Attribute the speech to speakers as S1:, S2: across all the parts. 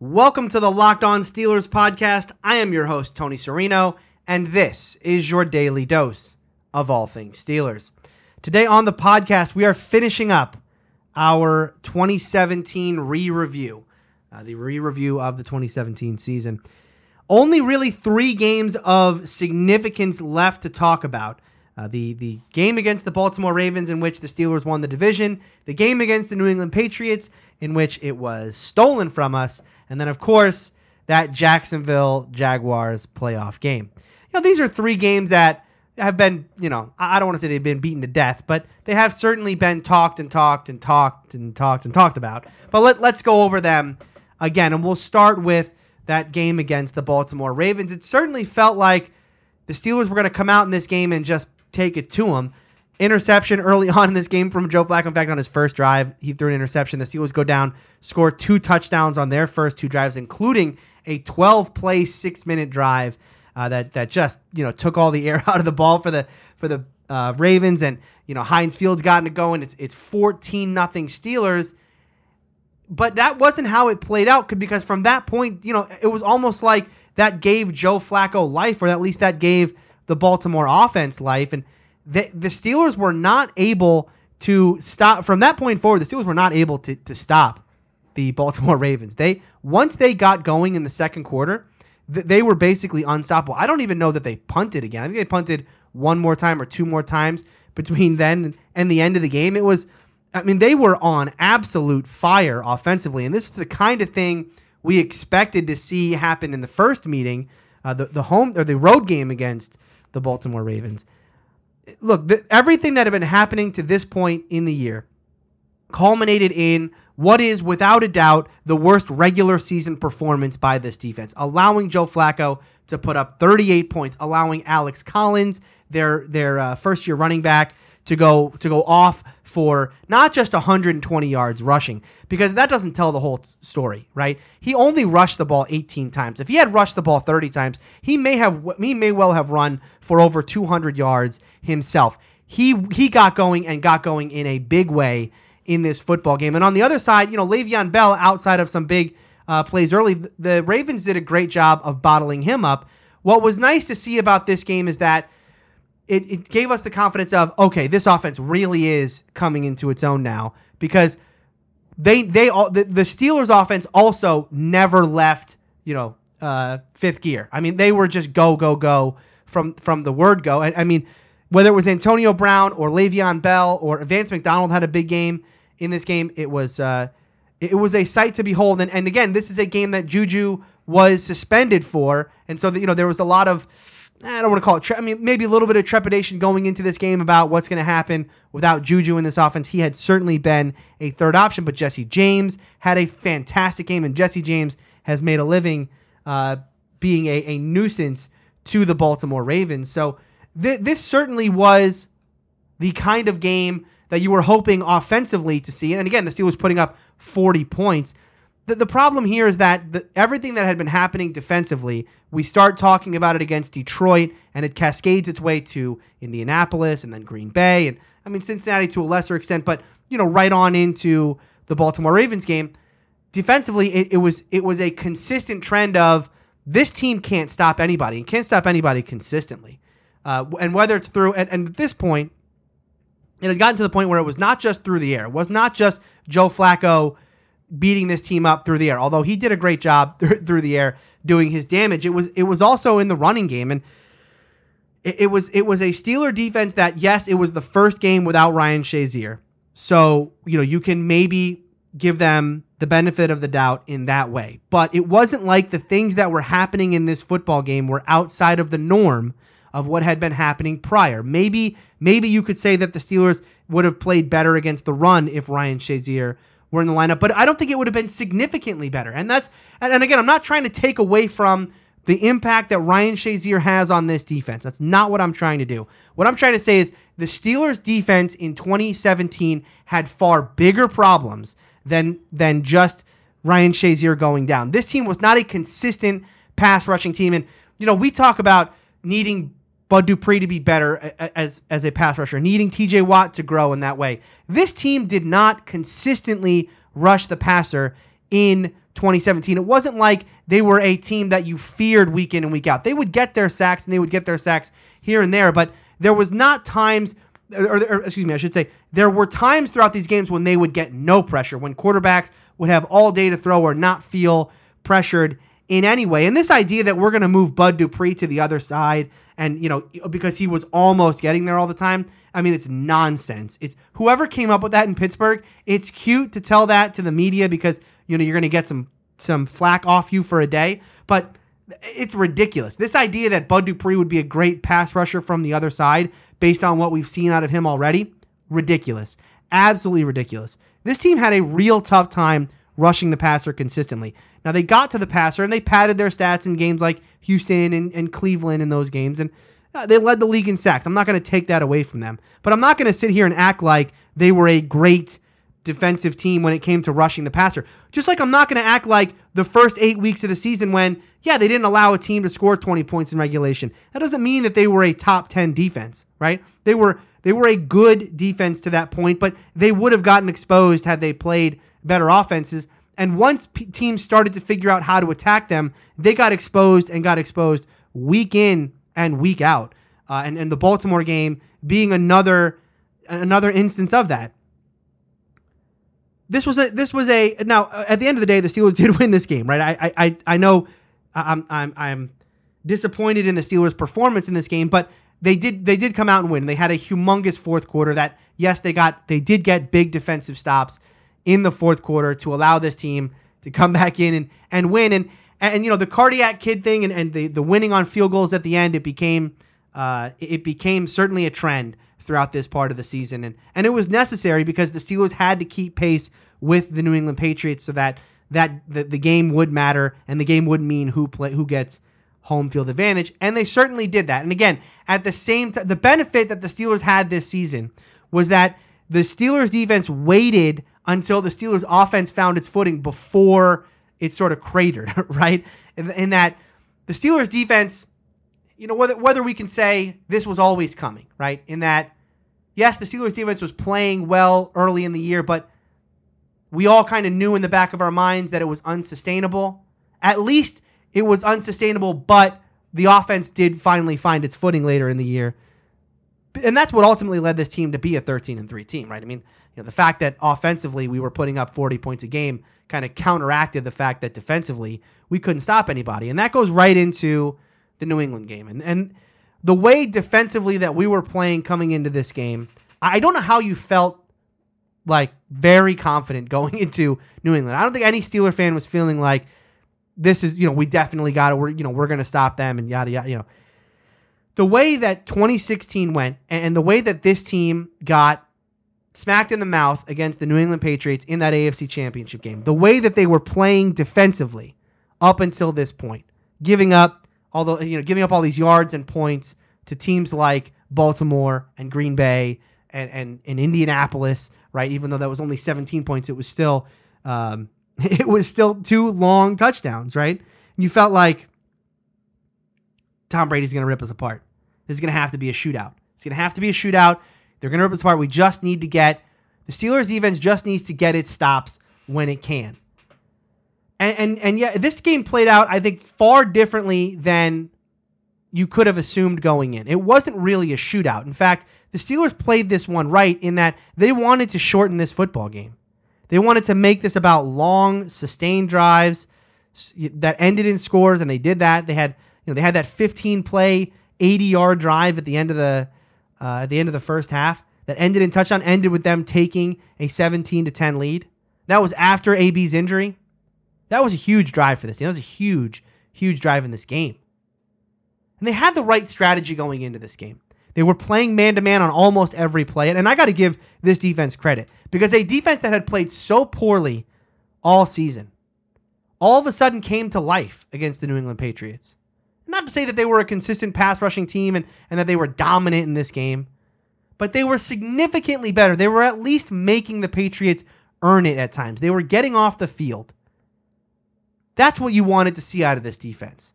S1: Welcome to the Locked On Steelers podcast. I am your host, Tony Serino, and this is your daily dose of all things Steelers. Today on the podcast, we are finishing up our 2017 re review, uh, the re review of the 2017 season. Only really three games of significance left to talk about. Uh, the the game against the Baltimore Ravens, in which the Steelers won the division, the game against the New England Patriots, in which it was stolen from us, and then of course that Jacksonville Jaguars playoff game. You know, these are three games that have been, you know, I don't want to say they've been beaten to death, but they have certainly been talked and talked and talked and talked and talked about. But let, let's go over them again, and we'll start with that game against the Baltimore Ravens. It certainly felt like the Steelers were going to come out in this game and just take it to him. Interception early on in this game from Joe Flacco. In fact, on his first drive, he threw an interception. The Steelers go down, score two touchdowns on their first two drives, including a 12 play, six minute drive uh, that that just you know took all the air out of the ball for the for the uh, Ravens. And you know Heinz Field's gotten it going. It's it's 14 nothing Steelers. But that wasn't how it played out because from that point, you know, it was almost like that gave Joe Flacco life, or at least that gave the Baltimore offense life. And the, the Steelers were not able to stop from that point forward. The Steelers were not able to, to stop the Baltimore Ravens. They once they got going in the second quarter, th- they were basically unstoppable. I don't even know that they punted again. I think they punted one more time or two more times between then and the end of the game. It was, I mean, they were on absolute fire offensively, and this is the kind of thing we expected to see happen in the first meeting, uh, the the home or the road game against the Baltimore Ravens. Look, the, everything that had been happening to this point in the year culminated in what is without a doubt the worst regular season performance by this defense, allowing Joe Flacco to put up 38 points, allowing Alex Collins, their their uh, first year running back, to go to go off for not just 120 yards rushing because that doesn't tell the whole story, right? He only rushed the ball 18 times. If he had rushed the ball 30 times, he may have he may well have run for over 200 yards himself. He he got going and got going in a big way in this football game. And on the other side, you know, Le'Veon Bell outside of some big uh, plays early, the Ravens did a great job of bottling him up. What was nice to see about this game is that it, it gave us the confidence of okay, this offense really is coming into its own now because they they all the, the Steelers offense also never left you know uh, fifth gear. I mean they were just go go go from from the word go. I, I mean whether it was Antonio Brown or Le'Veon Bell or Vance McDonald had a big game in this game, it was uh, it was a sight to behold. And, and again, this is a game that Juju was suspended for, and so the, you know there was a lot of I don't want to call it. Tre- I mean, maybe a little bit of trepidation going into this game about what's going to happen without Juju in this offense. He had certainly been a third option, but Jesse James had a fantastic game, and Jesse James has made a living uh, being a, a, nuisance to the Baltimore Ravens. So th- this certainly was the kind of game that you were hoping offensively to see. And again, the Steelers putting up 40 points the, the problem here is that the, everything that had been happening defensively, we start talking about it against Detroit, and it cascades its way to Indianapolis and then Green Bay, and I mean Cincinnati to a lesser extent, but you know right on into the Baltimore Ravens game. Defensively, it, it was it was a consistent trend of this team can't stop anybody and can't stop anybody consistently, uh, and whether it's through and, and at this point, it had gotten to the point where it was not just through the air, it was not just Joe Flacco beating this team up through the air. Although he did a great job through the air doing his damage, it was it was also in the running game and it, it was it was a Steeler defense that yes, it was the first game without Ryan Shazier. So, you know, you can maybe give them the benefit of the doubt in that way. But it wasn't like the things that were happening in this football game were outside of the norm of what had been happening prior. Maybe maybe you could say that the Steelers would have played better against the run if Ryan Shazier were in the lineup, but I don't think it would have been significantly better. And that's and, and again, I'm not trying to take away from the impact that Ryan Shazier has on this defense. That's not what I'm trying to do. What I'm trying to say is the Steelers defense in 2017 had far bigger problems than than just Ryan Shazier going down. This team was not a consistent pass rushing team and you know, we talk about needing Bud Dupree to be better as as a pass rusher, needing TJ Watt to grow in that way. This team did not consistently rush the passer in 2017. It wasn't like they were a team that you feared week in and week out. They would get their sacks and they would get their sacks here and there, but there was not times or, or, excuse me, I should say, there were times throughout these games when they would get no pressure, when quarterbacks would have all day to throw or not feel pressured in any way. And this idea that we're going to move Bud Dupree to the other side and, you know, because he was almost getting there all the time, I mean, it's nonsense. It's whoever came up with that in Pittsburgh, it's cute to tell that to the media because, you know, you're going to get some some flack off you for a day, but it's ridiculous. This idea that Bud Dupree would be a great pass rusher from the other side based on what we've seen out of him already, ridiculous. Absolutely ridiculous. This team had a real tough time rushing the passer consistently. Now they got to the passer and they padded their stats in games like Houston and, and Cleveland in those games, and uh, they led the league in sacks. I'm not going to take that away from them, but I'm not going to sit here and act like they were a great defensive team when it came to rushing the passer. Just like I'm not going to act like the first eight weeks of the season when, yeah, they didn't allow a team to score 20 points in regulation. That doesn't mean that they were a top 10 defense, right? They were they were a good defense to that point, but they would have gotten exposed had they played better offenses. And once p- teams started to figure out how to attack them, they got exposed and got exposed week in and week out. Uh, and, and the Baltimore game being another another instance of that. This was a this was a now uh, at the end of the day the Steelers did win this game, right? I I I know I'm I'm I'm disappointed in the Steelers' performance in this game, but they did they did come out and win. They had a humongous fourth quarter that yes, they got they did get big defensive stops in the fourth quarter to allow this team to come back in and, and win. And and you know, the cardiac kid thing and, and the, the winning on field goals at the end, it became uh, it became certainly a trend throughout this part of the season. And and it was necessary because the Steelers had to keep pace with the New England Patriots so that that the, the game would matter and the game would mean who play who gets home field advantage. And they certainly did that. And again, at the same time, the benefit that the Steelers had this season was that the Steelers defense waited until the Steelers offense found its footing before it sort of cratered, right? In, in that the Steelers defense, you know, whether whether we can say this was always coming, right? In that yes, the Steelers defense was playing well early in the year, but we all kind of knew in the back of our minds that it was unsustainable. At least it was unsustainable, but the offense did finally find its footing later in the year. And that's what ultimately led this team to be a 13 and 3 team, right? I mean, you know, the fact that offensively we were putting up 40 points a game kind of counteracted the fact that defensively we couldn't stop anybody. And that goes right into the New England game. And and the way defensively that we were playing coming into this game, I don't know how you felt like very confident going into New England. I don't think any Steeler fan was feeling like this is, you know, we definitely got it. We're, you know, we're going to stop them and yada yada. You know, the way that 2016 went and the way that this team got smacked in the mouth against the New England Patriots in that AFC Championship game, the way that they were playing defensively up until this point, giving up although you know giving up all these yards and points to teams like Baltimore and Green Bay and and, and Indianapolis, right? Even though that was only 17 points, it was still um, it was still two long touchdowns, right? And you felt like Tom Brady's going to rip us apart. This is going to have to be a shootout. It's going to have to be a shootout. They're going to rip us apart. We just need to get the Steelers defense just needs to get its stops when it can. And, and and yeah, this game played out I think far differently than you could have assumed going in. It wasn't really a shootout. In fact, the Steelers played this one right in that they wanted to shorten this football game. They wanted to make this about long, sustained drives that ended in scores, and they did that. They had you know they had that 15 play, 80 yard drive at the end of the uh, at the end of the first half that ended in touchdown. Ended with them taking a 17 to 10 lead. That was after AB's injury. That was a huge drive for this team. That was a huge, huge drive in this game. And they had the right strategy going into this game. They were playing man to man on almost every play. And I got to give this defense credit because a defense that had played so poorly all season all of a sudden came to life against the New England Patriots. Not to say that they were a consistent pass rushing team and, and that they were dominant in this game, but they were significantly better. They were at least making the Patriots earn it at times. They were getting off the field. That's what you wanted to see out of this defense.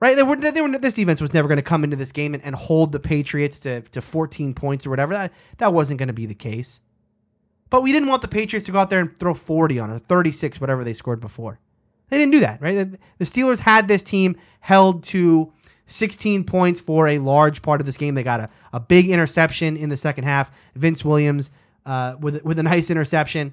S1: Right? They were, they were, this defense was never going to come into this game and, and hold the Patriots to, to 14 points or whatever. That, that wasn't going to be the case. But we didn't want the Patriots to go out there and throw 40 on or 36, whatever they scored before. They didn't do that, right? The Steelers had this team held to 16 points for a large part of this game. They got a, a big interception in the second half. Vince Williams uh, with, with a nice interception.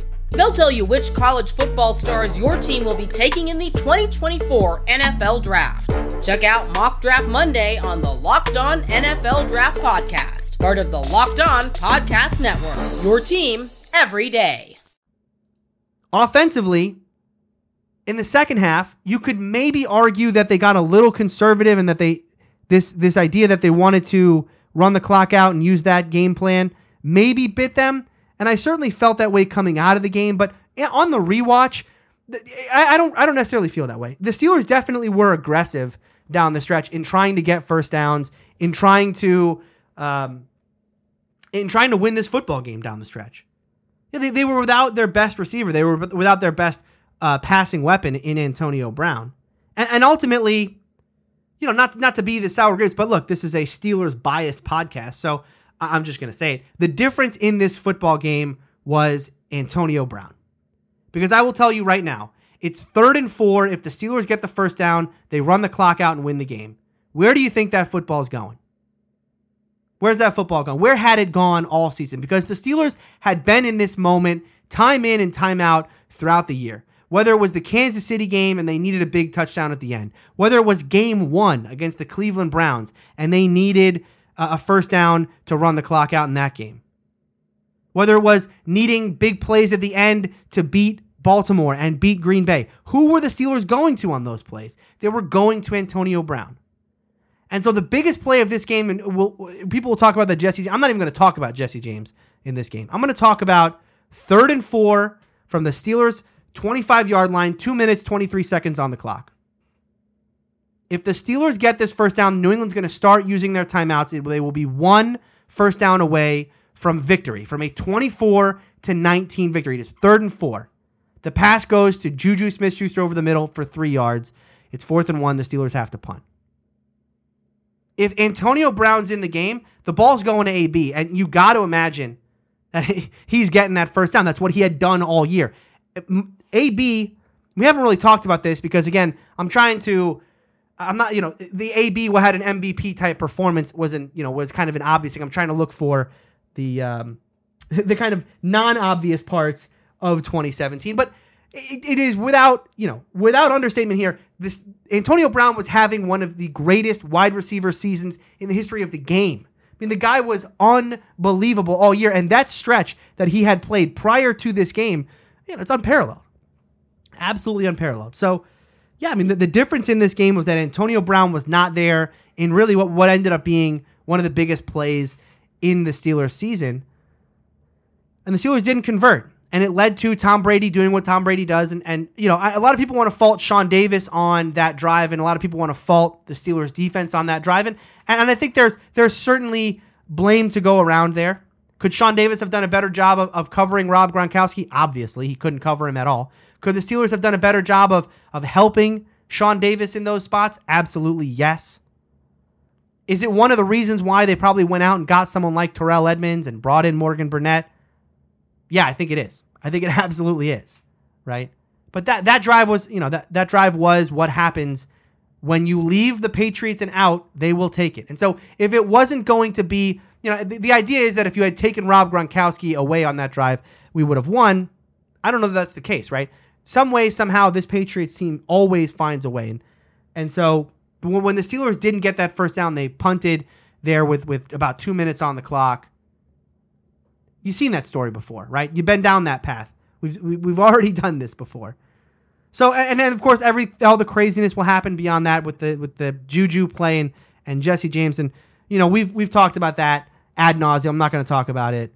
S2: They'll tell you which college football stars your team will be taking in the 2024 NFL Draft. Check out Mock Draft Monday on the Locked On NFL Draft Podcast part of the Locked On Podcast Network. Your team every day.
S1: Offensively, in the second half, you could maybe argue that they got a little conservative and that they this this idea that they wanted to run the clock out and use that game plan maybe bit them. And I certainly felt that way coming out of the game. But on the rewatch, I, don't I don't necessarily feel that way. The Steelers definitely were aggressive down the stretch in trying to get first downs, in trying to um, in trying to win this football game down the stretch. Yeah, they, they were without their best receiver. They were without their best uh, passing weapon in Antonio Brown. And, and, ultimately, you know, not, not to be the sour grapes, but look, this is a Steelers biased podcast. So I'm just going to say it. The difference in this football game was Antonio Brown. Because I will tell you right now, it's third and four. If the Steelers get the first down, they run the clock out and win the game. Where do you think that football is going? Where's that football gone? Where had it gone all season? Because the Steelers had been in this moment time in and time out throughout the year. Whether it was the Kansas City game and they needed a big touchdown at the end, whether it was game one against the Cleveland Browns and they needed a first down to run the clock out in that game, whether it was needing big plays at the end to beat Baltimore and beat Green Bay, who were the Steelers going to on those plays? They were going to Antonio Brown. And so the biggest play of this game, and we'll, people will talk about the Jesse. I'm not even going to talk about Jesse James in this game. I'm going to talk about third and four from the Steelers' 25 yard line, two minutes 23 seconds on the clock. If the Steelers get this first down, New England's going to start using their timeouts. They will be one first down away from victory, from a 24 to 19 victory. It is third and four. The pass goes to Juju Smith Schuster over the middle for three yards. It's fourth and one. The Steelers have to punt if Antonio Brown's in the game, the ball's going to AB, and you got to imagine that he's getting that first down. That's what he had done all year. AB, we haven't really talked about this because again, I'm trying to. I'm not, you know, the AB had an MVP type performance wasn't, you know, was kind of an obvious thing. I'm trying to look for the um, the kind of non-obvious parts of 2017, but it, it is without, you know, without understatement here. This Antonio Brown was having one of the greatest wide receiver seasons in the history of the game. I mean, the guy was unbelievable all year, and that stretch that he had played prior to this game, you know, it's unparalleled, absolutely unparalleled. So, yeah, I mean, the, the difference in this game was that Antonio Brown was not there in really what what ended up being one of the biggest plays in the Steelers season, and the Steelers didn't convert and it led to Tom Brady doing what Tom Brady does. And, and you know, I, a lot of people want to fault Sean Davis on that drive, and a lot of people want to fault the Steelers' defense on that drive. And, and I think there's there's certainly blame to go around there. Could Sean Davis have done a better job of, of covering Rob Gronkowski? Obviously, he couldn't cover him at all. Could the Steelers have done a better job of of helping Sean Davis in those spots? Absolutely, yes. Is it one of the reasons why they probably went out and got someone like Terrell Edmunds and brought in Morgan Burnett? Yeah, I think it is. I think it absolutely is, right? But that that drive was, you know, that that drive was what happens when you leave the Patriots and out, they will take it. And so if it wasn't going to be, you know, the, the idea is that if you had taken Rob Gronkowski away on that drive, we would have won. I don't know that that's the case, right? Some way, somehow, this Patriots team always finds a way. And, and so when the Steelers didn't get that first down, they punted there with, with about two minutes on the clock. You've seen that story before, right? You've been down that path We've we've already done this before. So and then of course every all the craziness will happen beyond that with the with the Juju playing and Jesse James and you know we've we've talked about that ad nauseum. I'm not going to talk about it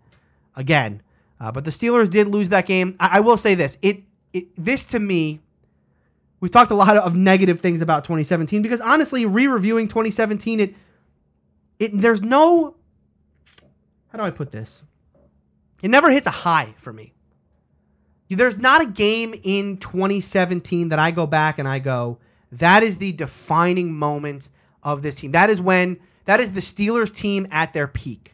S1: again. Uh, but the Steelers did lose that game. I, I will say this: it, it this to me, we've talked a lot of negative things about 2017 because honestly, re-reviewing 2017, it it there's no how do I put this? It never hits a high for me. There's not a game in 2017 that I go back and I go, that is the defining moment of this team. That is when that is the Steelers team at their peak.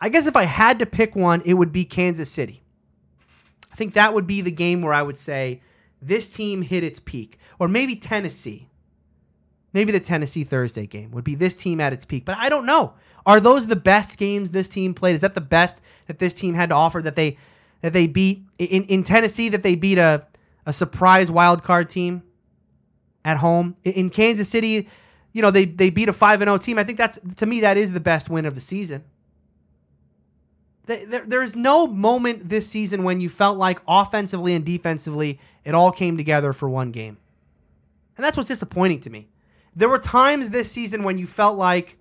S1: I guess if I had to pick one, it would be Kansas City. I think that would be the game where I would say this team hit its peak. Or maybe Tennessee. Maybe the Tennessee Thursday game would be this team at its peak. But I don't know. Are those the best games this team played? Is that the best that this team had to offer that they that they beat in, in Tennessee that they beat a, a surprise wild card team at home? In Kansas City, you know, they they beat a 5 and 0 team. I think that's to me that is the best win of the season. There, there's no moment this season when you felt like offensively and defensively it all came together for one game. And that's what's disappointing to me. There were times this season when you felt like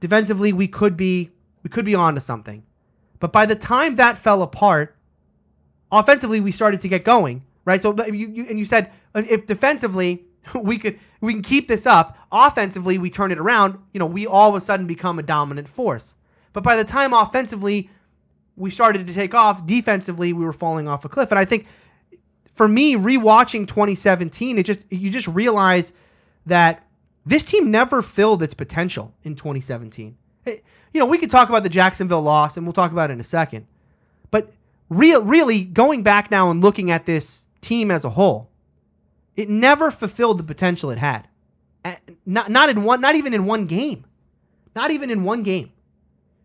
S1: defensively we could be we could be on to something. But by the time that fell apart, offensively we started to get going, right? So you, you and you said uh, if defensively we could we can keep this up, offensively we turn it around, you know, we all of a sudden become a dominant force. But by the time offensively we started to take off, defensively we were falling off a cliff. And I think for me, rewatching 2017, it just you just realize that this team never filled its potential in 2017. It, you know, we could talk about the Jacksonville loss, and we'll talk about it in a second. But real, really, going back now and looking at this team as a whole, it never fulfilled the potential it had. Not, not in one, not even in one game. Not even in one game.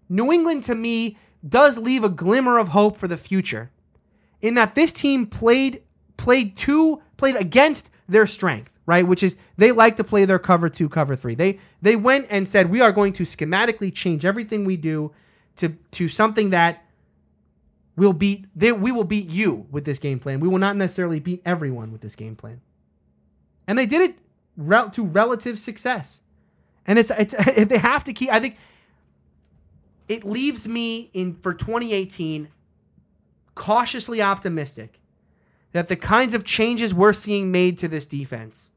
S1: New England, to me, does leave a glimmer of hope for the future, in that this team played played two played against their strength, right? Which is they like to play their cover two, cover three. They they went and said we are going to schematically change everything we do to to something that will beat they, we will beat you with this game plan. We will not necessarily beat everyone with this game plan. And they did it to relative success. And it's it's they have to keep I think it leaves me in for 2018 cautiously optimistic that the kinds of changes we're seeing made to this defense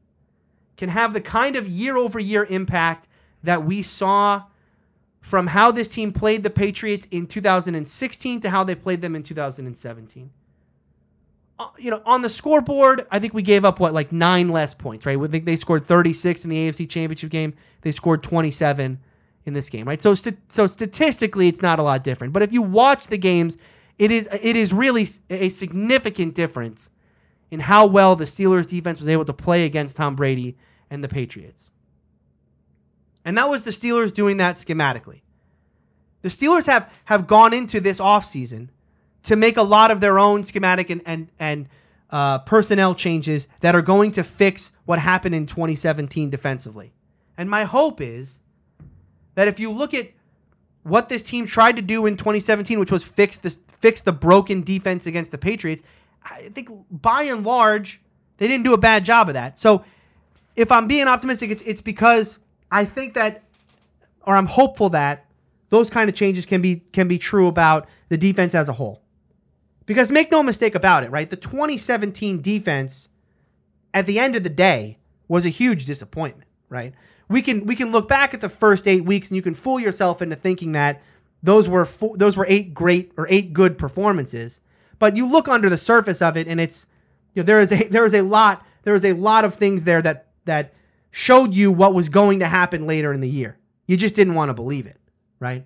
S1: can have the kind of year over year impact that we saw from how this team played the Patriots in 2016 to how they played them in 2017. Uh, you know, on the scoreboard, I think we gave up what like nine less points, right? We think they scored 36 in the AFC Championship game. They scored 27 in this game, right? So, st- so statistically, it's not a lot different. But if you watch the games, it is it is really a significant difference in how well the Steelers defense was able to play against Tom Brady and the Patriots. And that was the Steelers doing that schematically. The Steelers have have gone into this offseason to make a lot of their own schematic and and and uh, personnel changes that are going to fix what happened in 2017 defensively. And my hope is that if you look at what this team tried to do in 2017, which was fix this fix the broken defense against the Patriots, I think by and large they didn't do a bad job of that. So if I'm being optimistic, it's it's because I think that, or I'm hopeful that those kind of changes can be can be true about the defense as a whole. Because make no mistake about it, right? The 2017 defense, at the end of the day, was a huge disappointment, right? We can we can look back at the first eight weeks and you can fool yourself into thinking that those were those were eight great or eight good performances. But you look under the surface of it, and it's you know, there is a there is a lot there is a lot of things there that that showed you what was going to happen later in the year. You just didn't want to believe it, right?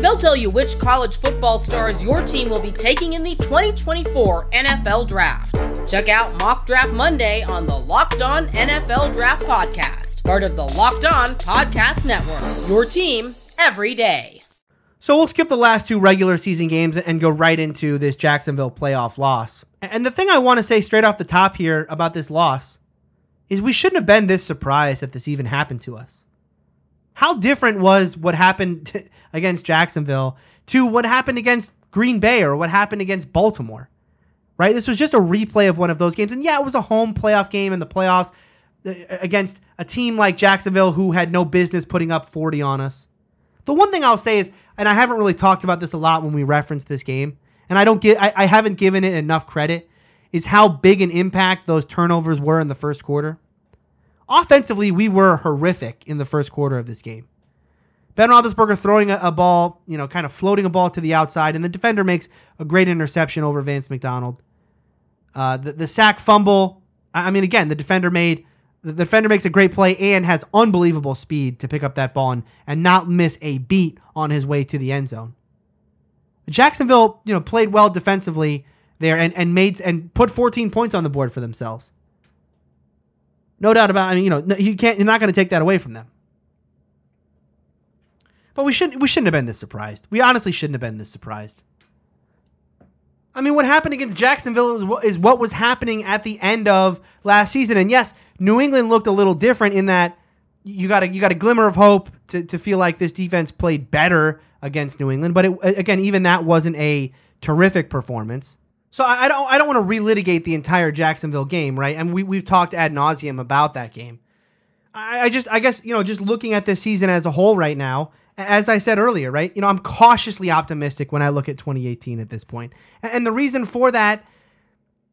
S2: They'll tell you which college football stars your team will be taking in the 2024 NFL Draft. Check out Mock Draft Monday on the Locked On NFL Draft Podcast, part of the Locked On Podcast Network. Your team every day.
S1: So we'll skip the last two regular season games and go right into this Jacksonville playoff loss. And the thing I want to say straight off the top here about this loss is we shouldn't have been this surprised that this even happened to us. How different was what happened against Jacksonville to what happened against Green Bay or what happened against Baltimore? Right? This was just a replay of one of those games. And yeah, it was a home playoff game in the playoffs uh, against a team like Jacksonville who had no business putting up 40 on us. The one thing I'll say is, and I haven't really talked about this a lot when we reference this game, and I don't get, I, I haven't given it enough credit, is how big an impact those turnovers were in the first quarter. Offensively, we were horrific in the first quarter of this game. Ben Roethlisberger throwing a, a, ball, you know, kind of floating a ball to the outside, and the defender makes a great interception over Vance McDonald. Uh, the, the sack fumble, I mean, again, the defender made the defender makes a great play and has unbelievable speed to pick up that ball and, and not miss a beat on his way to the end zone. Jacksonville, you know, played well defensively there and, and made and put 14 points on the board for themselves. No doubt about. I mean, you know, you can't. You're not going to take that away from them. But we shouldn't. We shouldn't have been this surprised. We honestly shouldn't have been this surprised. I mean, what happened against Jacksonville is what, was happening at the end of last season. And yes, New England looked a little different in that you got a you got a glimmer of hope to, to feel like this defense played better against New England. But it, again, even that wasn't a terrific performance. So I, don't I don't want to relitigate the entire Jacksonville game, right? And we we've talked ad nauseum about that game. I, I just I guess you know just looking at this season as a whole right now, as I said earlier, right? You know, I'm cautiously optimistic when I look at 2018 at this point. And the reason for that,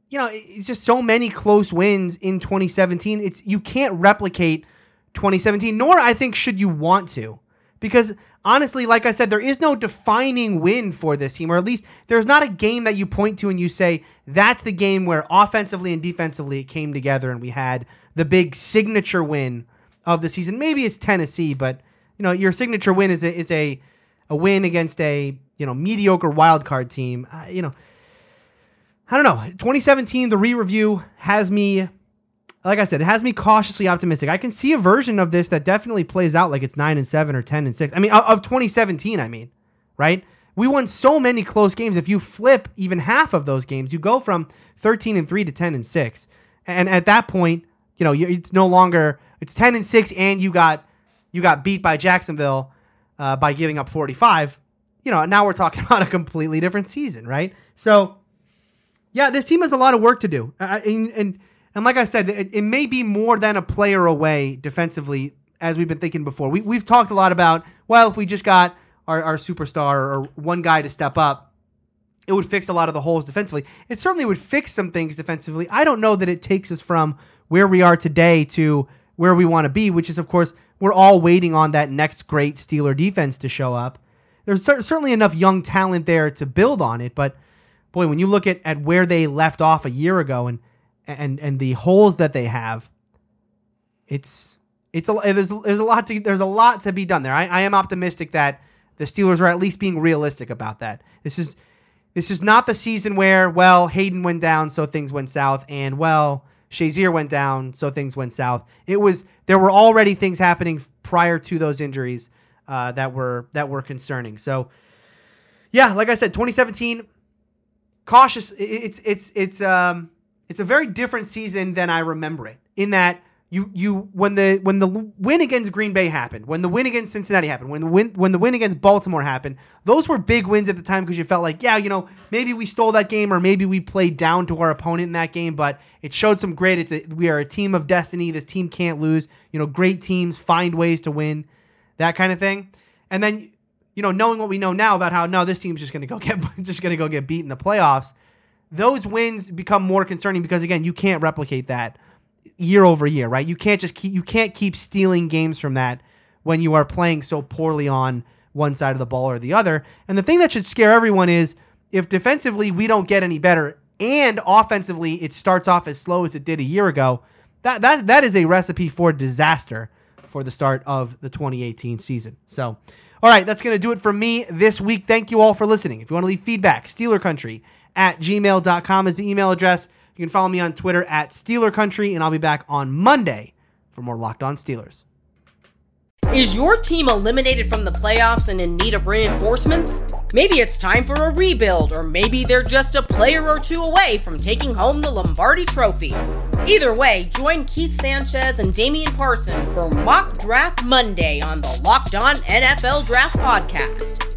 S1: you know, it's just so many close wins in 2017. It's you can't replicate 2017, nor I think should you want to. Because honestly, like I said, there is no defining win for this team, or at least there's not a game that you point to and you say, that's the game where offensively and defensively it came together and we had the big signature win of the season. Maybe it's Tennessee, but you know, your signature win is a, is a a win against a you know mediocre wild card team. Uh, you know, I don't know. 2017, the re-review has me, like I said, it has me cautiously optimistic. I can see a version of this that definitely plays out like it's nine and seven or ten and six. I mean, of 2017, I mean, right? We won so many close games. If you flip even half of those games, you go from 13 and three to 10 and six. And at that point, you know, it's no longer it's 10 and six, and you got you got beat by Jacksonville uh, by giving up 45. You know, now we're talking about a completely different season, right? So, yeah, this team has a lot of work to do, uh, and, and and like I said, it, it, may be more than a player away defensively, as we've been thinking before. We we've talked a lot about well, if we just got our, our superstar or one guy to step up, it would fix a lot of the holes defensively. It certainly would fix some things defensively. I don't know that it takes us from where we are today to where we want to be, which is of course we're all waiting on that next great Steeler defense to show up. There's certainly enough young talent there to build on it, but boy, when you look at, at where they left off a year ago and and and the holes that they have, it's it's a there's there's a lot to there's a lot to be done there. I, I am optimistic that the Steelers are at least being realistic about that. This is this is not the season where well Haden went down so things went south and well Shazier went down, so things went south. It was there were already things happening prior to those injuries uh, that were that were concerning. So, yeah, like I said, 2017, cautious. It's it's it's um it's a very different season than I remember it. In that you you when the when the win against Green Bay happened, when the win against Cincinnati happened, when the win when the win against Baltimore happened, those were big wins at the time because you felt like, yeah, you know, maybe we stole that game or maybe we played down to our opponent in that game, but it showed some great. It's a, we are a team of destiny. This team can't lose. You know, great teams find ways to win, that kind of thing. And then, you know, knowing what we know now about how no, this team's just to go get just to go get beat in the playoffs. Those wins become more concerning because again, you can't replicate that year over year, right? You can't just keep you can't keep stealing games from that when you are playing so poorly on one side of the ball or the other. And the thing that should scare everyone is if defensively we don't get any better and offensively it starts off as slow as it did a year ago, that that that is a recipe for disaster for the start of the 2018 season. So, all right, that's going to do it for me this week. Thank you all for listening. If you want to leave feedback, Steeler Country at gmail.com is the email address. You can follow me on Twitter at Steeler Country, and I'll be back on Monday for more Locked On Steelers.
S2: Is your team eliminated from the playoffs and in need of reinforcements? Maybe it's time for a rebuild, or maybe they're just a player or two away from taking home the Lombardi Trophy. Either way, join Keith Sanchez and Damian Parson for Mock Draft Monday on the Locked On NFL Draft Podcast.